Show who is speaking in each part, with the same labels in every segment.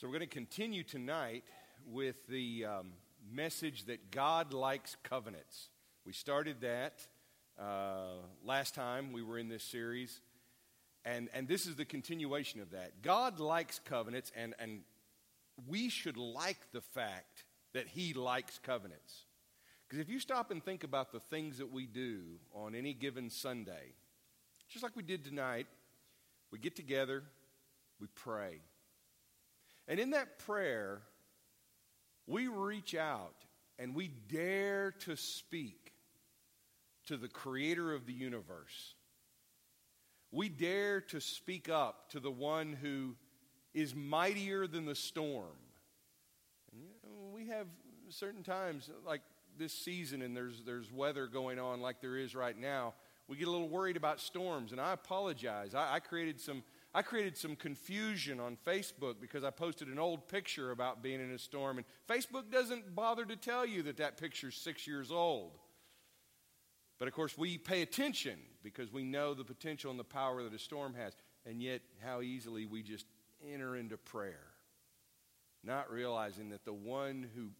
Speaker 1: So, we're going to continue tonight with the um, message that God likes covenants. We started that uh, last time we were in this series, and, and this is the continuation of that. God likes covenants, and, and we should like the fact that He likes covenants. Because if you stop and think about the things that we do on any given Sunday, just like we did tonight, we get together, we pray. And in that prayer, we reach out and we dare to speak to the creator of the universe. We dare to speak up to the one who is mightier than the storm. And, we have certain times, like this season, and there's, there's weather going on like there is right now. We get a little worried about storms, and I apologize. I, I created some I created some confusion on Facebook because I posted an old picture about being in a storm, and Facebook doesn't bother to tell you that that picture's six years old. But of course, we pay attention because we know the potential and the power that a storm has, and yet how easily we just enter into prayer, not realizing that the one who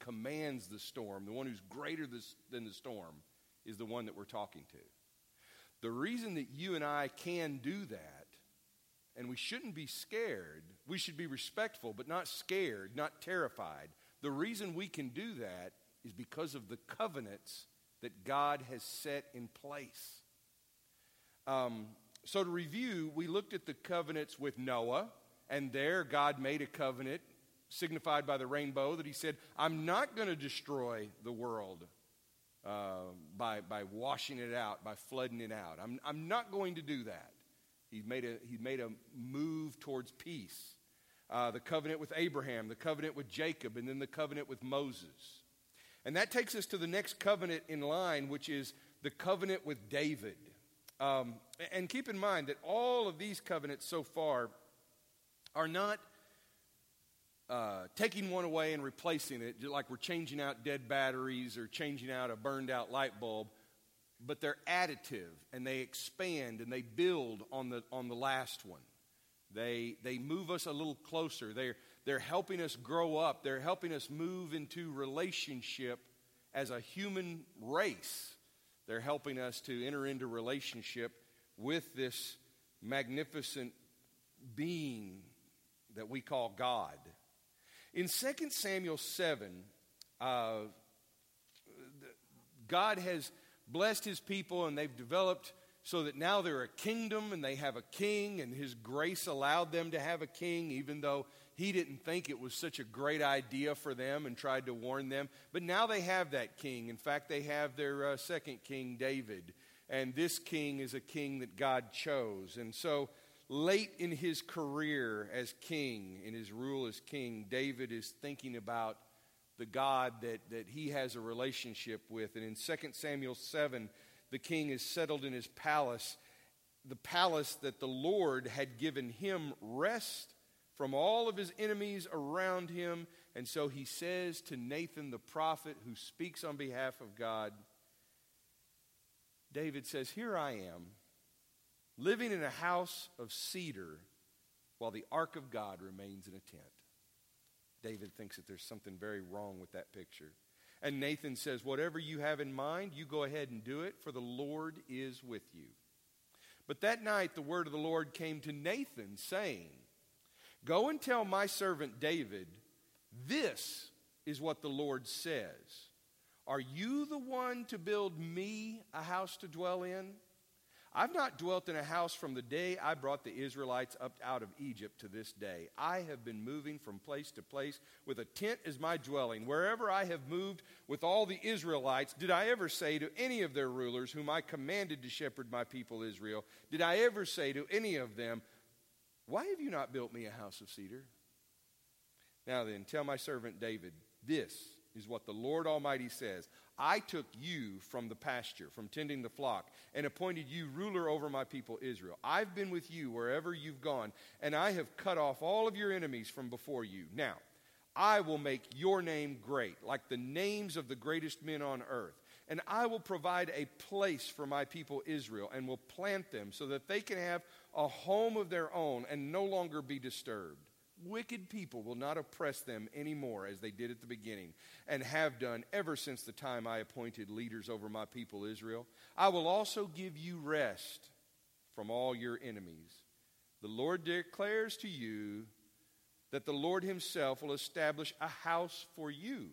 Speaker 1: commands the storm, the one who's greater than the storm, is the one that we're talking to. The reason that you and I can do that and we shouldn't be scared. We should be respectful, but not scared, not terrified. The reason we can do that is because of the covenants that God has set in place. Um, so, to review, we looked at the covenants with Noah, and there God made a covenant signified by the rainbow that he said, I'm not going to destroy the world uh, by, by washing it out, by flooding it out. I'm, I'm not going to do that. He made a, he made a move towards peace. Uh, the covenant with Abraham, the covenant with Jacob, and then the covenant with Moses. And that takes us to the next covenant in line, which is the covenant with David. Um, and keep in mind that all of these covenants so far are not uh, taking one away and replacing it, like we're changing out dead batteries or changing out a burned out light bulb but they're additive and they expand and they build on the, on the last one. They, they move us a little closer. They're, they're helping us grow up. They're helping us move into relationship as a human race. They're helping us to enter into relationship with this magnificent being that we call God. In 2 Samuel 7, uh, God has blessed his people and they've developed so that now they're a kingdom and they have a king, and his grace allowed them to have a king, even though he didn't think it was such a great idea for them and tried to warn them. But now they have that king. In fact, they have their uh, second king, David. And this king is a king that God chose. And so, late in his career as king, in his rule as king, David is thinking about the God that, that he has a relationship with. And in 2 Samuel 7, the king is settled in his palace, the palace that the Lord had given him rest from all of his enemies around him. And so he says to Nathan the prophet, who speaks on behalf of God, David says, Here I am, living in a house of cedar while the ark of God remains in a tent. David thinks that there's something very wrong with that picture. And Nathan says, Whatever you have in mind, you go ahead and do it, for the Lord is with you. But that night the word of the Lord came to Nathan, saying, Go and tell my servant David, this is what the Lord says. Are you the one to build me a house to dwell in? I've not dwelt in a house from the day I brought the Israelites up out of Egypt to this day. I have been moving from place to place with a tent as my dwelling. Wherever I have moved with all the Israelites, did I ever say to any of their rulers, whom I commanded to shepherd my people Israel, did I ever say to any of them, Why have you not built me a house of cedar? Now then, tell my servant David, this is what the Lord Almighty says I took you from the pasture, from tending the flock, and appointed you ruler over my people Israel. I've been with you wherever you've gone, and I have cut off all of your enemies from before you. Now, I will make your name great, like the names of the greatest men on earth. And I will provide a place for my people Israel, and will plant them so that they can have a home of their own and no longer be disturbed. Wicked people will not oppress them anymore as they did at the beginning and have done ever since the time I appointed leaders over my people Israel. I will also give you rest from all your enemies. The Lord declares to you that the Lord Himself will establish a house for you.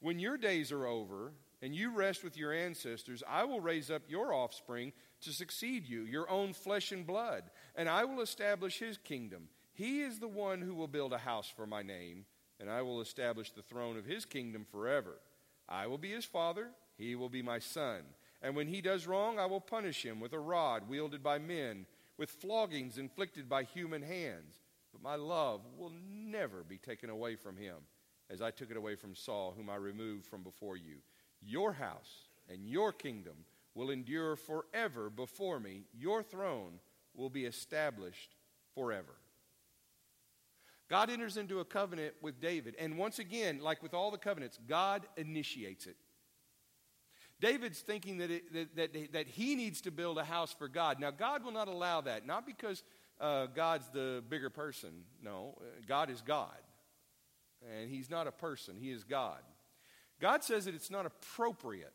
Speaker 1: When your days are over and you rest with your ancestors, I will raise up your offspring to succeed you, your own flesh and blood, and I will establish His kingdom. He is the one who will build a house for my name, and I will establish the throne of His kingdom forever. I will be His father, He will be my son. And when he does wrong, I will punish him with a rod wielded by men, with floggings inflicted by human hands. But my love will never be taken away from him, as I took it away from Saul, whom I removed from before you. Your house and your kingdom will endure forever before me. Your throne will be established forever. God enters into a covenant with David. And once again, like with all the covenants, God initiates it. David's thinking that, it, that, that, that, he needs to build a house for God. Now, God will not allow that, not because uh, God's the bigger person. No, God is God. And he's not a person, he is God. God says that it's not appropriate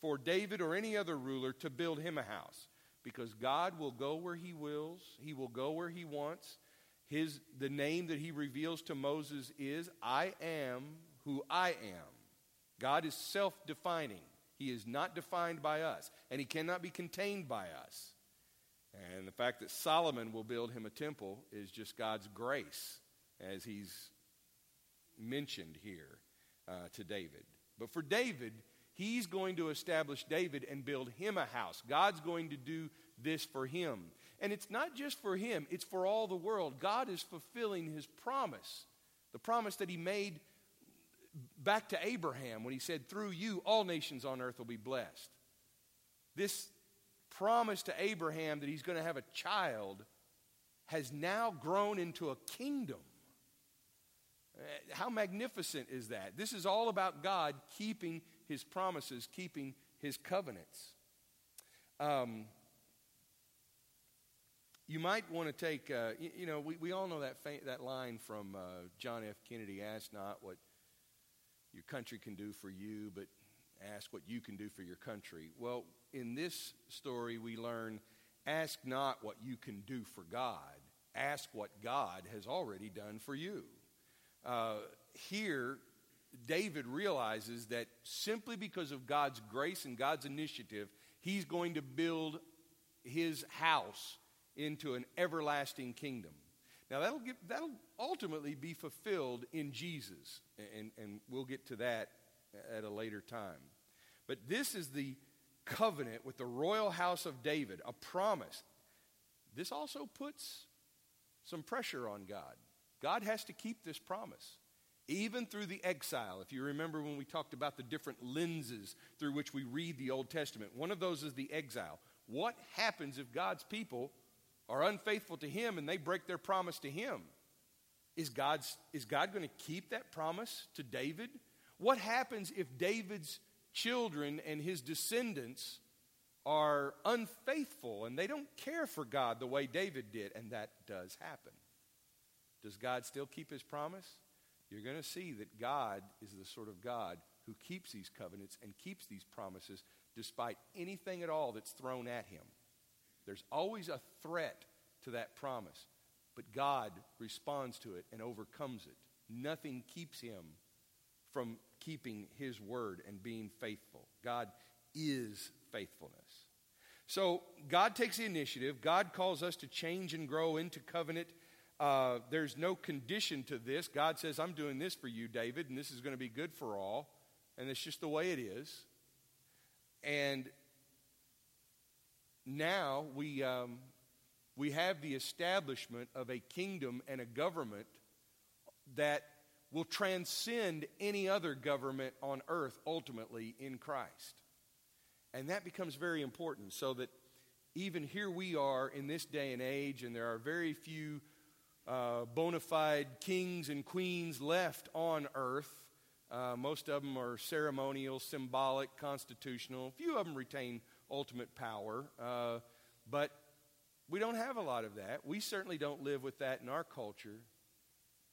Speaker 1: for David or any other ruler to build him a house because God will go where he wills, he will go where he wants. His, the name that he reveals to Moses is I am who I am. God is self defining. He is not defined by us, and he cannot be contained by us. And the fact that Solomon will build him a temple is just God's grace, as he's mentioned here uh, to David. But for David, he's going to establish David and build him a house. God's going to do this for him. And it's not just for him, it's for all the world. God is fulfilling his promise, the promise that he made back to Abraham when he said, Through you, all nations on earth will be blessed. This promise to Abraham that he's going to have a child has now grown into a kingdom. Uh, how magnificent is that? This is all about God keeping his promises, keeping his covenants. Um, you might want to take, uh, you, you, know, we, we all know that, that line from uh, John F. Kennedy ask not what your country can do for you, but ask what you can do for your country. Well, in this story, we learn ask not what you can do for God, ask what God has already done for you. Uh, here, David realizes that simply because of God's grace and God's initiative, he's going to build his house into an everlasting kingdom. Now, that'll, get, that'll ultimately be fulfilled in Jesus, and, and we'll get to that at a later time. But this is the covenant with the royal house of David, a promise. This also puts some pressure on God. God has to keep this promise, even through the exile. If you remember when we talked about the different lenses through which we read the Old Testament, one of those is the exile. What happens if God's people are unfaithful to Him and they break their promise to Him. Is, God's, is God going to keep that promise to David? What happens if David's children and his descendants are unfaithful and they don't care for God the way David did? And that does happen. Does God still keep his promise? You're going to see that God is the sort of God who keeps these covenants and keeps these promises despite anything at all that's thrown at him. There's always a threat to that promise, but God responds to it and overcomes it. Nothing keeps him from keeping his word and being faithful. God is faithfulness. So God takes the initiative. God calls us to change and grow into covenant. Uh, there's no condition to this. God says, I'm doing this for you, David, and this is going to be good for all. And it's just the way it is. And now we, um, we have the establishment of a kingdom and a government that will transcend any other government on earth ultimately in Christ. And that becomes very important so that even here we are in this day and age, and there are very few uh, bona fide kings and queens left on earth. Uh, most of them are ceremonial, symbolic, constitutional. A few of them retain ultimate power. Uh, but we don't have a lot of that. We certainly don't live with that in our culture.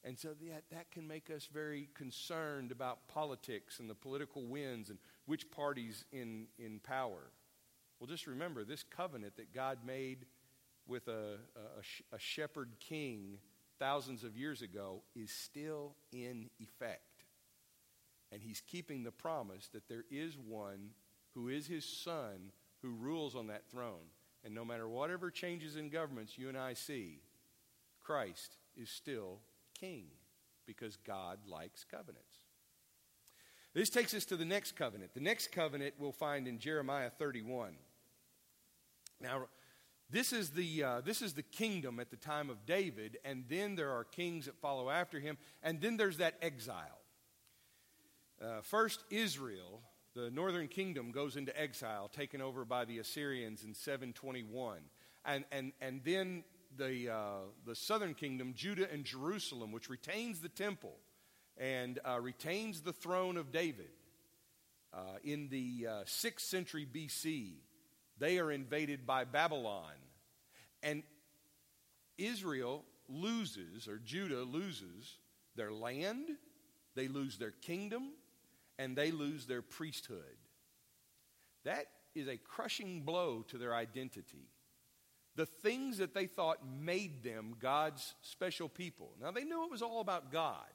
Speaker 1: And so that, that can make us very concerned about politics and the political winds and which party's in, in power. Well, just remember this covenant that God made with a, a, a shepherd king thousands of years ago is still in effect. And he's keeping the promise that there is one who is his son who rules on that throne. And no matter whatever changes in governments you and I see, Christ is still king because God likes covenants. This takes us to the next covenant. The next covenant we'll find in Jeremiah 31. Now, this is the, uh, this is the kingdom at the time of David, and then there are kings that follow after him, and then there's that exile. Uh, first, Israel, the northern kingdom, goes into exile, taken over by the Assyrians in 721. And, and, and then the, uh, the southern kingdom, Judah and Jerusalem, which retains the temple and uh, retains the throne of David. Uh, in the 6th uh, century BC, they are invaded by Babylon. And Israel loses, or Judah loses, their land, they lose their kingdom, and they lose their priesthood. That is a crushing blow to their identity the things that they thought made them God's special people. Now, they knew it was all about God,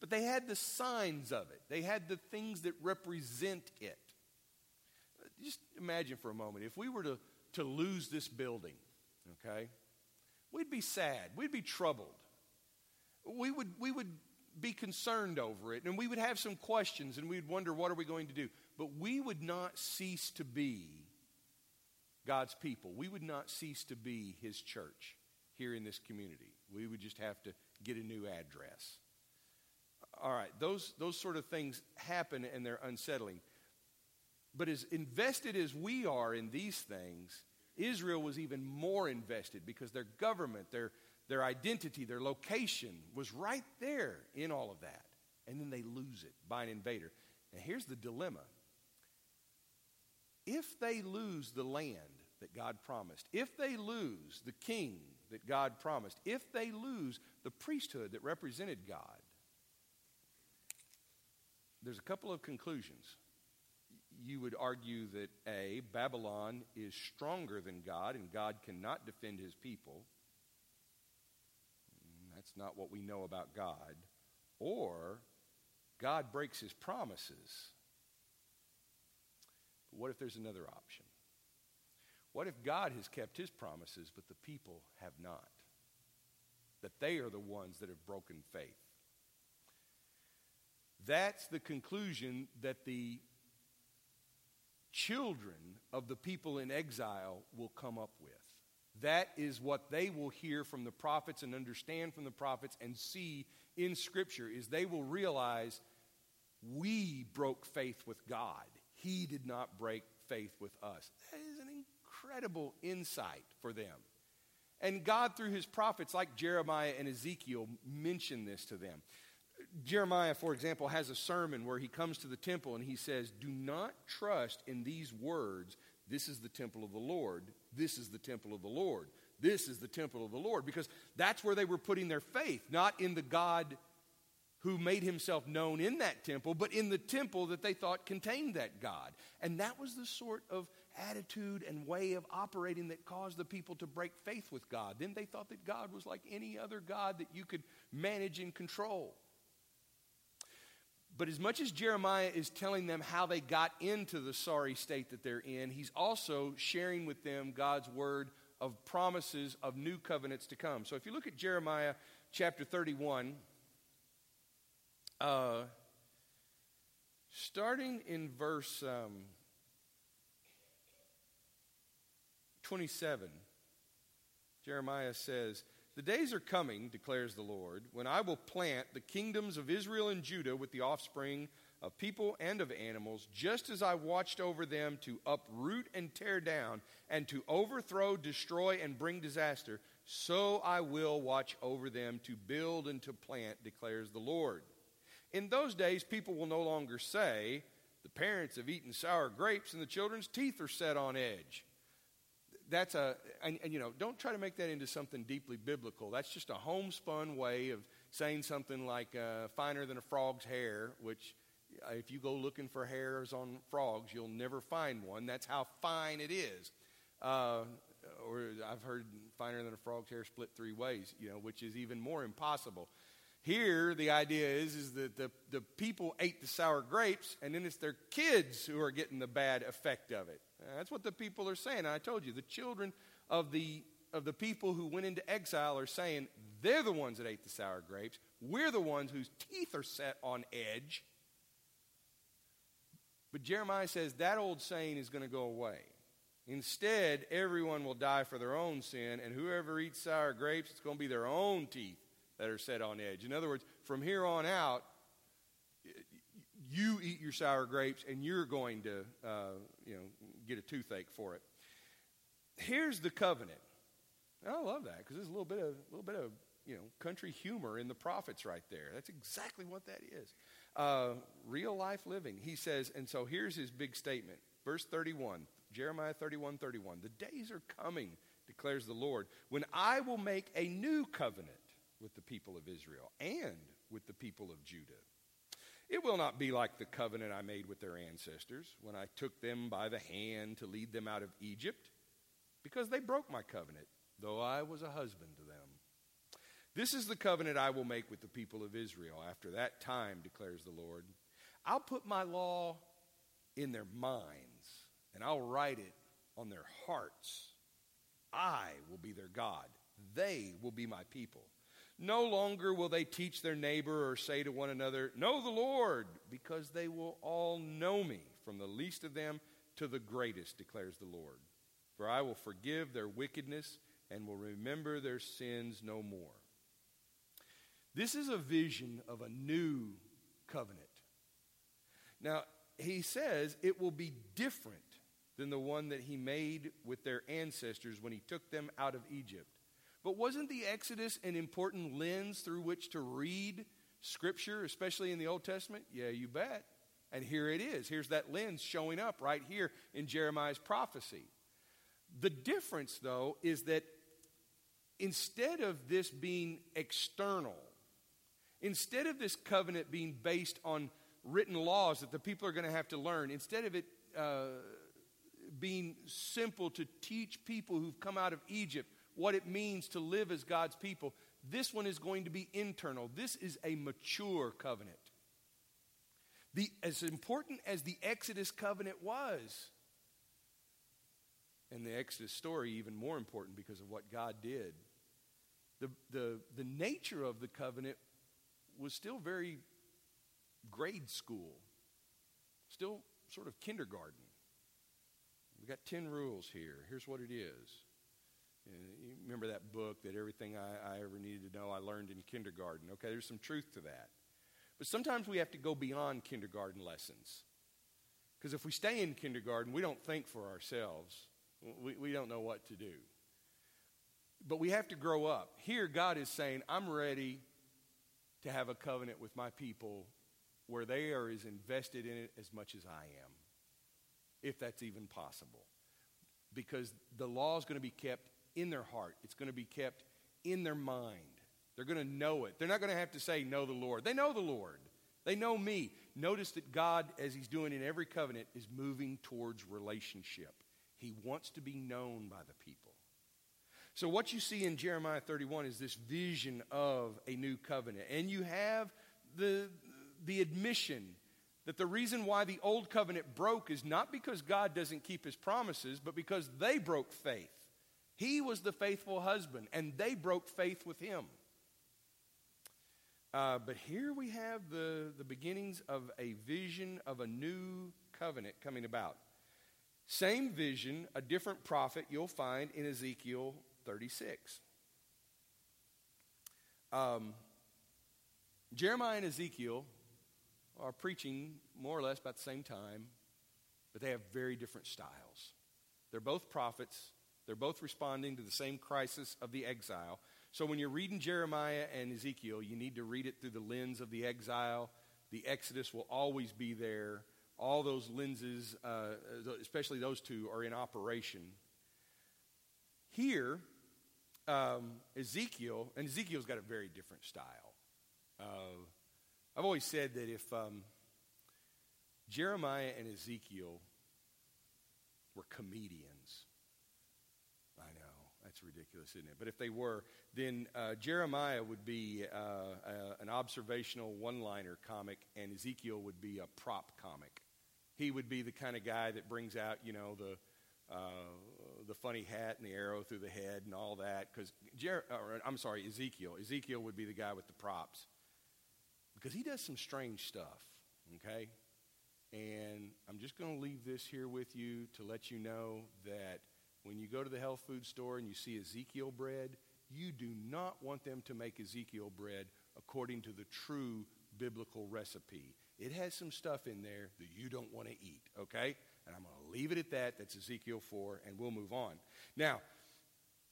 Speaker 1: but they had the signs of it, they had the things that represent it. Just imagine for a moment if we were to, to lose this building, okay? We'd be sad, we'd be troubled. We would, we would be concerned over it, and we would have some questions, and we'd wonder, what are we going to do? But we would not cease to be God's people. We would not cease to be His church here in this community. We would just have to get a new address. All right, those, those sort of things happen and they're unsettling. But as invested as we are in these things, Israel was even more invested because their government, their, their identity, their location was right there in all of that. And then they lose it by an invader. Now, here's the dilemma if they lose the land that God promised, if they lose the king that God promised, if they lose the priesthood that represented God, there's a couple of conclusions. You would argue that A, Babylon is stronger than God and God cannot defend his people. That's not what we know about God. Or God breaks his promises But what if there's another option? What if God has kept his promises, but the people have not? That they are the ones that have broken faith. That's the conclusion that the children of the people in exile will come up with. That is what they will hear from the prophets and understand from the prophets and see in Scripture is they will realize we broke faith with God he did not break faith with us. That is an incredible insight for them. And God, through his prophets like Jeremiah and Ezekiel, mentioned this to them. Jeremiah, for example, has a sermon where he comes to the temple and he says, Do not trust in these words, this is the temple of the Lord, this is the temple of the Lord, this is the temple of the Lord, because that's where they were putting their faith, not in the God who made himself known in that temple, but in the temple that they thought contained that God. And that was the sort of attitude and way of operating that caused the people to break faith with God. Then they thought that God was like any other God that you could manage and control. But as much as Jeremiah is telling them how they got into the sorry state that they're in, he's also sharing with them God's word of promises of new covenants to come. So if you look at Jeremiah chapter 31, uh, starting in verse um, 27, Jeremiah says, The days are coming, declares the Lord, when I will plant the kingdoms of Israel and Judah with the offspring of people and of animals, just as I watched over them to uproot and tear down, and to overthrow, destroy, and bring disaster, so I will watch over them to build and to plant, declares the Lord. In those days, people will no longer say, the parents have eaten sour grapes and the children's teeth are set on edge. That's a, and, and, you know, don't try to make that into something deeply biblical. That's just a homespun way of saying something like uh, finer than a frog's hair, which uh, if you go looking for hairs on frogs, you'll never find one. That's how fine it is. Uh, or I've heard finer than a frog's hair split three ways, you know, which is even more impossible. Here, the idea is, is that the, the people ate the sour grapes, and then it's their kids who are getting the bad effect of it. Uh, that's what the people are saying. I told you, the children of the, of the people who went into exile are saying they're the ones that ate the sour grapes. We're the ones whose teeth are set on edge. But Jeremiah says that old saying is going to go away. Instead, everyone will die for their own sin, and whoever eats sour grapes, it's going to be their own teeth that are set on edge. In other words, from here on out, you eat your sour grapes, and you're going to, uh, you know, get a toothache for it. Here's the covenant. I love that because there's a little bit of, a little bit of, you know, country humor in the prophets right there. That's exactly what that is. Uh, real life living. He says, and so here's his big statement, verse 31, Jeremiah 31, 31. The days are coming, declares the Lord, when I will make a new covenant with the people of Israel and with the people of Judah. It will not be like the covenant I made with their ancestors when I took them by the hand to lead them out of Egypt, because they broke my covenant, though I was a husband to them. This is the covenant I will make with the people of Israel after that time, declares the Lord. I'll put my law in their minds, and I'll write it on their hearts. I will be their God, they will be my people. No longer will they teach their neighbor or say to one another, Know the Lord, because they will all know me, from the least of them to the greatest, declares the Lord. For I will forgive their wickedness and will remember their sins no more. This is a vision of a new covenant. Now, he says it will be different than the one that he made with their ancestors when he took them out of Egypt. But wasn't the Exodus an important lens through which to read Scripture, especially in the Old Testament? Yeah, you bet. And here it is. Here's that lens showing up right here in Jeremiah's prophecy. The difference, though, is that instead of this being external, instead of this covenant being based on written laws that the people are going to have to learn, instead of it uh, being simple to teach people who've come out of Egypt what it means to live as God's people. This one is going to be internal. This is a mature covenant. The, as important as the Exodus covenant was, and the Exodus story even more important because of what God did, the, the, the nature of the covenant was still very grade school, still sort of kindergarten. We've got 10 rules here. Here's what it is Uh, you remember that book that everything I, I ever needed to know I learned in kindergarten. Okay, there's some truth to that. But sometimes we have to go beyond kindergarten lessons. Because if we stay in kindergarten, we don't think for ourselves, we, we don't know what to do. But we have to grow up. Here, God is saying, I'm ready to have a covenant with my people where they are as invested in it as much as I am, if that's even possible. Because the law is going to be kept in their heart, it's going to be kept in their mind. They're going to know it. They're not going to have to say, Know the Lord. They know the Lord. They know me. Notice that God, as He's doing in every covenant, is moving towards relationship. He wants to be known by the people. So, what you see in Jeremiah 31 is this vision of a new covenant. And you have the, the admission that the reason why the old covenant broke is not because God doesn't keep his promises, but because they broke faith. He was the faithful husband, and they broke faith with him. Uh, but here we have the, the beginnings of a vision of a new covenant coming about. Same vision, a different prophet you'll find in Ezekiel 36. Um, Jeremiah and Ezekiel are preaching more or less about the same time, but they have very different styles. They're both prophets, they're both responding to the same crisis of the exile. So when you're reading Jeremiah and Ezekiel, you need to read it through the lens of the exile. The Exodus will always be there. All those lenses, uh, especially those two, are in operation. Here, um, Ezekiel, and Ezekiel's got a very different style. Uh, I've always said that if um, Jeremiah and Ezekiel were comedians, ridiculous, isn't it? But if they were, then uh, Jeremiah would be uh, uh, an observational one liner comic, and Ezekiel would be a prop comic. He would be the kind of guy that brings out, you know, the. Uh, the funny hat and the arrow through the head and all that. Because Jer- I'm sorry, Ezekiel. Ezekiel would be the guy with the props because he does some strange stuff. Okay, and I'm just going to leave this here with you to let you know that when you go to the health food store and you see Ezekiel bread, you do not want them to make Ezekiel bread according to the true biblical recipe. It has some stuff in there that you don't want to eat, okay? And I'm going to leave it at that. That's Ezekiel 4, and we'll move on. Now,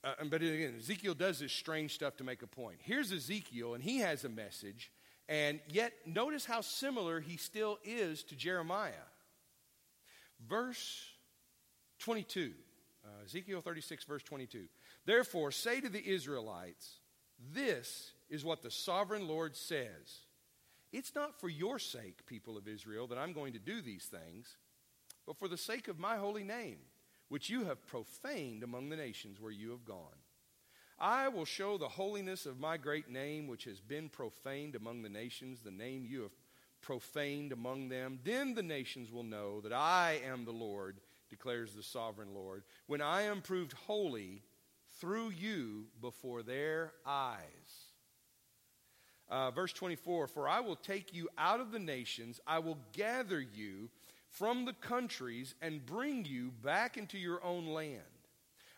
Speaker 1: uh, but again, Ezekiel does this strange stuff to make a point. Here's Ezekiel, and he has a message, and yet notice how similar he still is to Jeremiah. Verse 22. Uh, Ezekiel 36, verse 22. Therefore, say to the Israelites, This is what the sovereign Lord says. It's not for your sake, people of Israel, that I'm going to do these things, but for the sake of my holy name, which you have profaned among the nations where you have gone. I will show the holiness of my great name, which has been profaned among the nations, the name you have profaned among them. Then the nations will know that I am the Lord declares the sovereign Lord, when I am proved holy through you before their eyes. Uh, verse 24 For I will take you out of the nations, I will gather you from the countries and bring you back into your own land.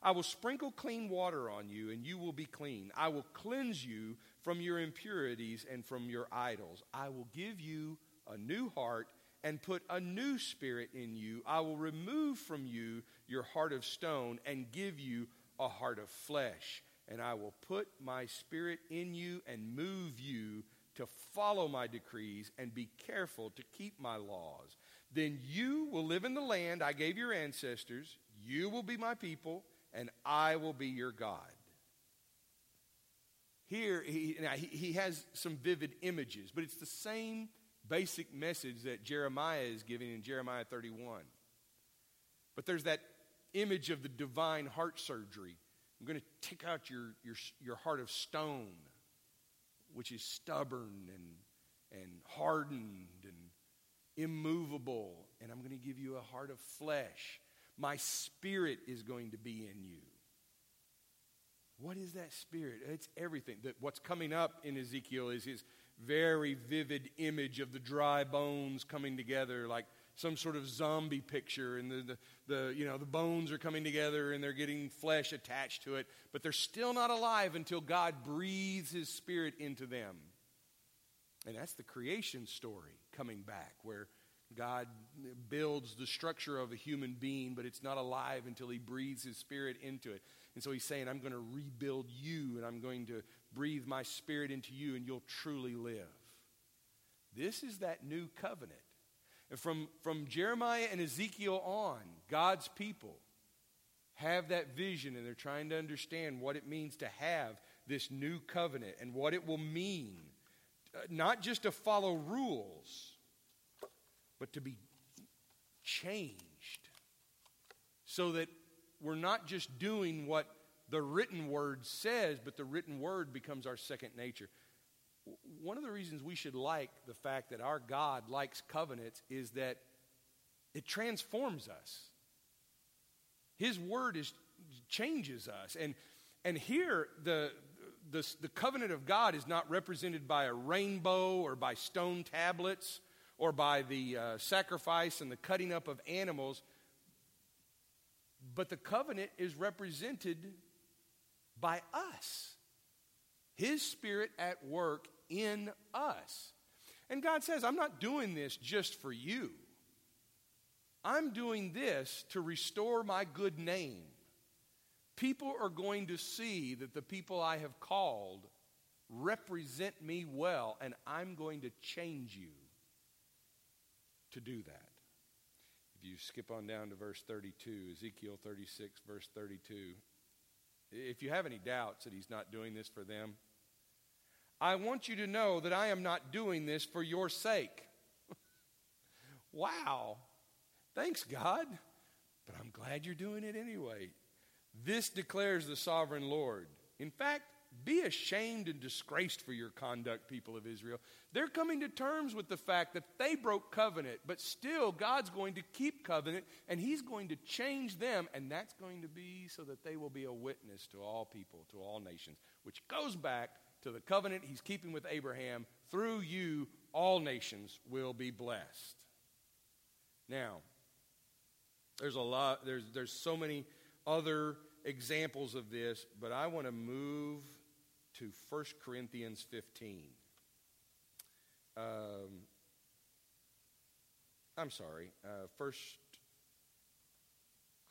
Speaker 1: I will sprinkle clean water on you, and you will be clean. I will cleanse you from your impurities and from your idols. I will give you a new heart and put a new spirit in you. I will remove from you your heart of stone and give you a heart of flesh. And I will put my spirit in you and move you to follow my decrees and be careful to keep my laws. Then you will live in the land I gave your ancestors. You will be my people, and I will be your God. Here, he, he, he has some vivid images, but it's the same basic message that Jeremiah is giving in Jeremiah 31. But there's that image of the divine heart surgery. I'm going to take out your, your, your heart of stone, which is stubborn and, and hardened and immovable, and I'm going to give you a heart of flesh. My spirit is going to be in you. What is that spirit? It's everything. That what's coming up in Ezekiel is his very vivid image of the dry bones coming together like some sort of zombie picture and the, the, the, you know the bones are coming together and they're getting flesh attached to it but they're still not alive until god breathes his spirit into them. And that's the creation story coming back where god builds the structure of a human being but it's not alive until he breathes his spirit into it. And so he's saying i'm going to rebuild you and i'm going to breathe my spirit into you and you'll truly live. This is that new covenant. And from, from Jeremiah and Ezekiel on, God's people have that vision and they're trying to understand what it means to have this new covenant and what it will mean. Uh, not just to follow rules, but to be changed so that we're not just doing what the written word says, but the written word becomes our second nature. One of the reasons we should like the fact that our God likes covenants is that it transforms us. His word is, changes us. And, and here, the, the, the covenant of God is not represented by a rainbow or by stone tablets or by the uh, sacrifice and the cutting up of animals, but the covenant is represented by us. His Spirit at work in us. And God says, I'm not doing this just for you. I'm doing this to restore my good name. People are going to see that the people I have called represent me well, and I'm going to change you to do that. If you skip on down to verse 32, Ezekiel 36, verse 32. If you have any doubts that he's not doing this for them, I want you to know that I am not doing this for your sake. wow. Thanks, God. But I'm glad you're doing it anyway. This declares the sovereign Lord. In fact, be ashamed and disgraced for your conduct, people of Israel. They're coming to terms with the fact that they broke covenant, but still God's going to keep covenant and He's going to change them, and that's going to be so that they will be a witness to all people, to all nations, which goes back to the covenant He's keeping with Abraham. Through you, all nations will be blessed. Now, there's a lot, there's, there's so many other examples of this, but I want to move to 1 Corinthians 15. Um, I'm sorry, uh, 1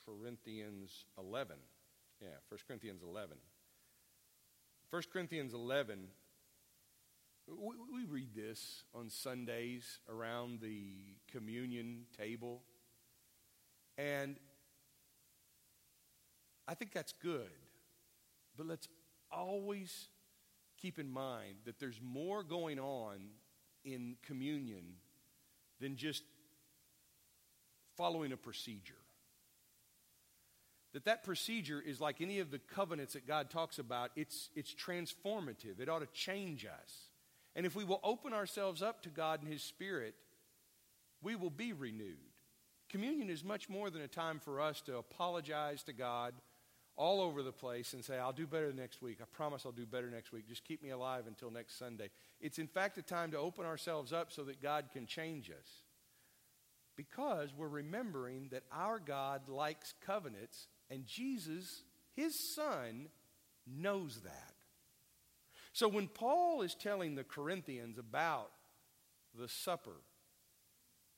Speaker 1: Corinthians 11. Yeah, 1 Corinthians 11. 1 Corinthians 11, we, we read this on Sundays around the communion table. And I think that's good. But let's always keep in mind that there's more going on in communion than just following a procedure. That that procedure is like any of the covenants that God talks about, it's, it's transformative. It ought to change us. And if we will open ourselves up to God and His Spirit, we will be renewed. Communion is much more than a time for us to apologize to God all over the place and say, I'll do better next week. I promise I'll do better next week. Just keep me alive until next Sunday. It's, in fact, a time to open ourselves up so that God can change us. Because we're remembering that our God likes covenants, and Jesus, his son, knows that. So when Paul is telling the Corinthians about the supper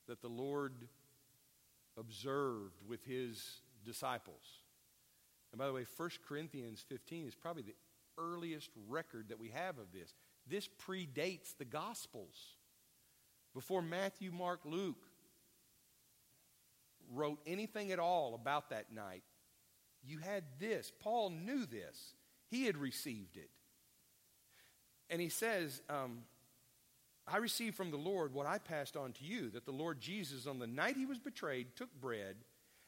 Speaker 1: that the Lord observed with his disciples, and by the way, 1 Corinthians 15 is probably the earliest record that we have of this. This predates the Gospels. Before Matthew, Mark, Luke wrote anything at all about that night, you had this. Paul knew this, he had received it. And he says, um, I received from the Lord what I passed on to you that the Lord Jesus, on the night he was betrayed, took bread.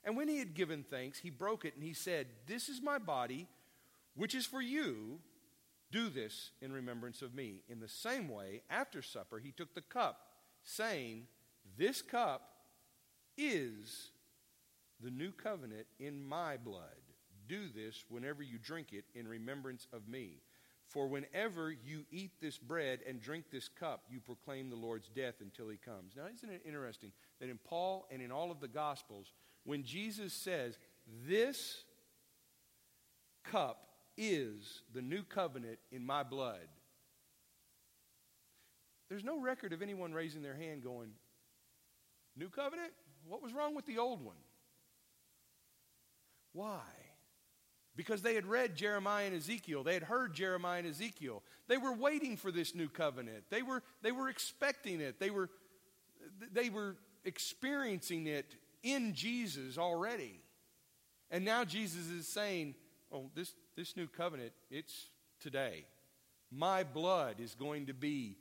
Speaker 1: And when he had given thanks, he broke it and he said, This is my body, which is for you. Do this in remembrance of me. In the same way, after supper, he took the cup, saying, This cup is the new covenant in my blood. Do this whenever you drink it in remembrance of me. For whenever you eat this bread and drink this cup, you proclaim the Lord's death until he comes. Now, isn't it interesting that in Paul and in all of the Gospels, when Jesus says, This cup is the new covenant in my blood, there's no record of anyone raising their hand going, New covenant? What was wrong with the old one? Why? Because they had read Jeremiah and Ezekiel. They had heard Jeremiah and Ezekiel. They were waiting for this new covenant. They were, they were expecting it. They were, they were experiencing it in Jesus already. And now Jesus is saying, Oh, this, this new covenant, it's today. My blood is going to be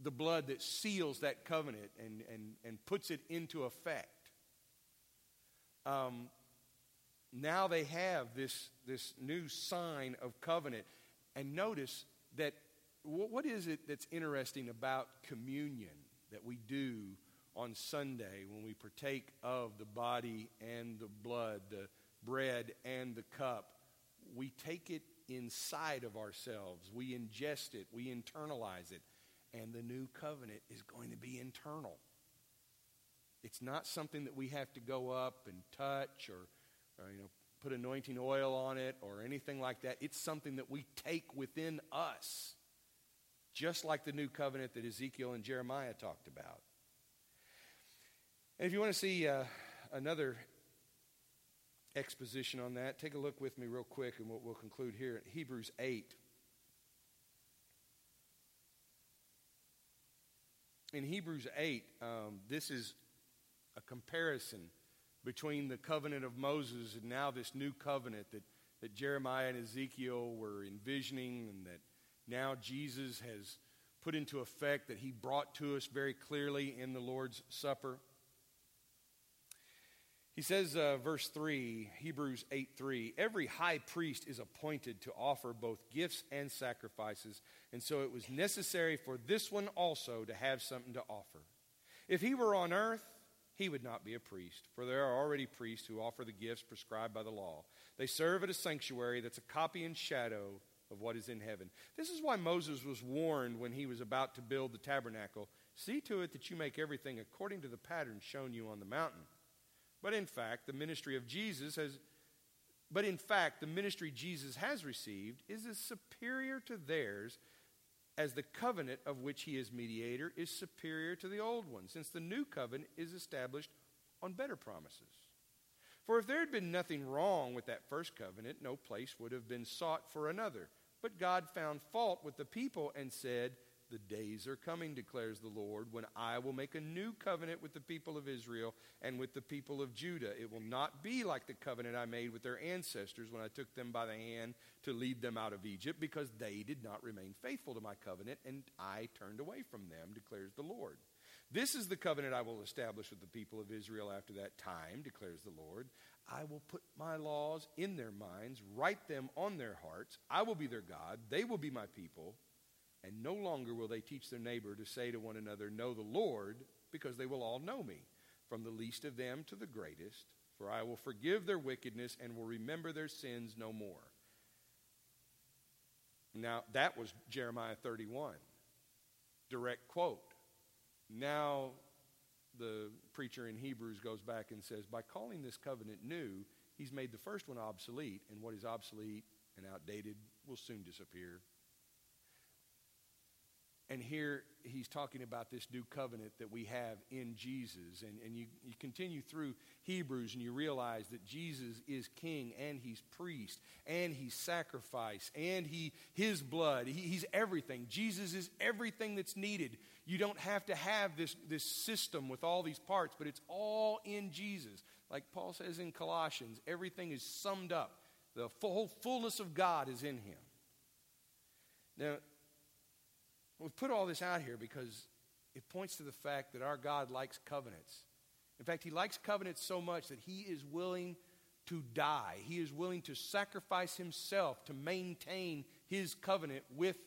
Speaker 1: the blood that seals that covenant and, and, and puts it into effect. Um, now they have this, this new sign of covenant. And notice that what is it that's interesting about communion that we do on Sunday when we partake of the body and the blood, the bread and the cup, we take it inside of ourselves. We ingest it, we internalize it. And the new covenant is going to be internal. It's not something that we have to go up and touch or, or you know, put anointing oil on it or anything like that. It's something that we take within us, just like the new covenant that Ezekiel and Jeremiah talked about. And if you want to see uh, another exposition on that, take a look with me real quick and we'll, we'll conclude here at Hebrews 8. In Hebrews 8, um, this is a comparison between the covenant of Moses and now this new covenant that, that Jeremiah and Ezekiel were envisioning and that now Jesus has put into effect that he brought to us very clearly in the Lord's Supper. He says, uh, verse 3, Hebrews 8 3, every high priest is appointed to offer both gifts and sacrifices, and so it was necessary for this one also to have something to offer. If he were on earth, he would not be a priest, for there are already priests who offer the gifts prescribed by the law. They serve at a sanctuary that's a copy and shadow of what is in heaven. This is why Moses was warned when he was about to build the tabernacle see to it that you make everything according to the pattern shown you on the mountain. But in fact, the ministry of Jesus has but in fact, the ministry Jesus has received is as superior to theirs as the covenant of which he is mediator is superior to the old one, since the new covenant is established on better promises. For if there had been nothing wrong with that first covenant, no place would have been sought for another. But God found fault with the people and said, the days are coming, declares the Lord, when I will make a new covenant with the people of Israel and with the people of Judah. It will not be like the covenant I made with their ancestors when I took them by the hand to lead them out of Egypt, because they did not remain faithful to my covenant, and I turned away from them, declares the Lord. This is the covenant I will establish with the people of Israel after that time, declares the Lord. I will put my laws in their minds, write them on their hearts. I will be their God, they will be my people. And no longer will they teach their neighbor to say to one another, Know the Lord, because they will all know me, from the least of them to the greatest. For I will forgive their wickedness and will remember their sins no more. Now, that was Jeremiah 31. Direct quote. Now, the preacher in Hebrews goes back and says, by calling this covenant new, he's made the first one obsolete, and what is obsolete and outdated will soon disappear. And here he's talking about this new covenant that we have in Jesus. And, and you, you continue through Hebrews and you realize that Jesus is king and he's priest and he's sacrifice and he, his blood. He, he's everything. Jesus is everything that's needed. You don't have to have this, this system with all these parts, but it's all in Jesus. Like Paul says in Colossians, everything is summed up. The whole fullness of God is in him. Now, We've put all this out here because it points to the fact that our God likes covenants. In fact, He likes covenants so much that He is willing to die. He is willing to sacrifice Himself to maintain His covenant with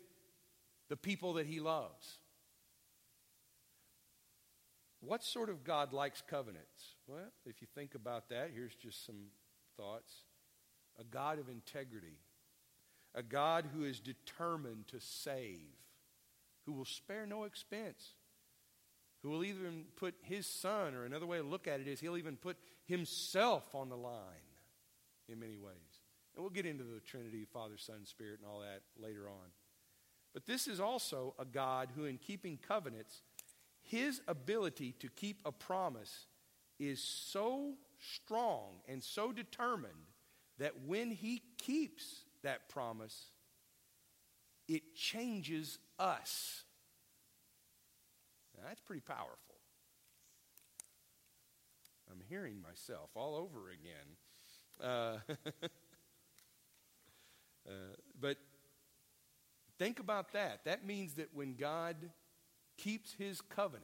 Speaker 1: the people that He loves. What sort of God likes covenants? Well, if you think about that, here's just some thoughts. A God of integrity, a God who is determined to save, who will spare no expense, who will even put his son, or another way to look at it is he'll even put himself on the line in many ways. And we'll get into the Trinity, Father, Son, Spirit, and all that later on. But this is also a God who, in keeping covenants, his ability to keep a promise is so strong and so determined that when he keeps that promise, it changes us. Now, that's pretty powerful. I'm hearing myself all over again. Uh, uh, but think about that. That means that when God keeps his covenant,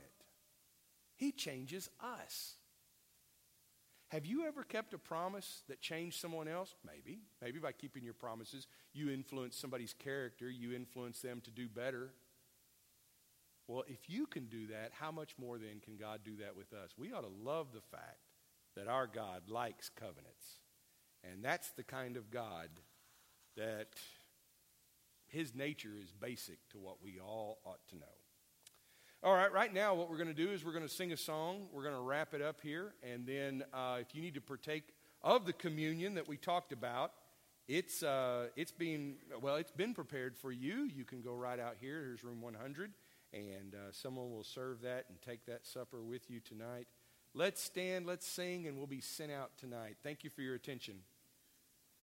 Speaker 1: he changes us. Have you ever kept a promise that changed someone else? Maybe. Maybe by keeping your promises, you influence somebody's character, you influence them to do better. Well, if you can do that, how much more then can God do that with us? We ought to love the fact that our God likes covenants. And that's the kind of God that his nature is basic to what we all ought to know. All right, right now, what we're going to do is we're going to sing a song. We're going to wrap it up here. And then, uh, if you need to partake of the communion that we talked about, it's, uh, it's being, well, it's been prepared for you. You can go right out here. Here's room 100. And uh, someone will serve that and take that supper with you tonight. Let's stand, let's sing, and we'll be sent out tonight. Thank you for your attention.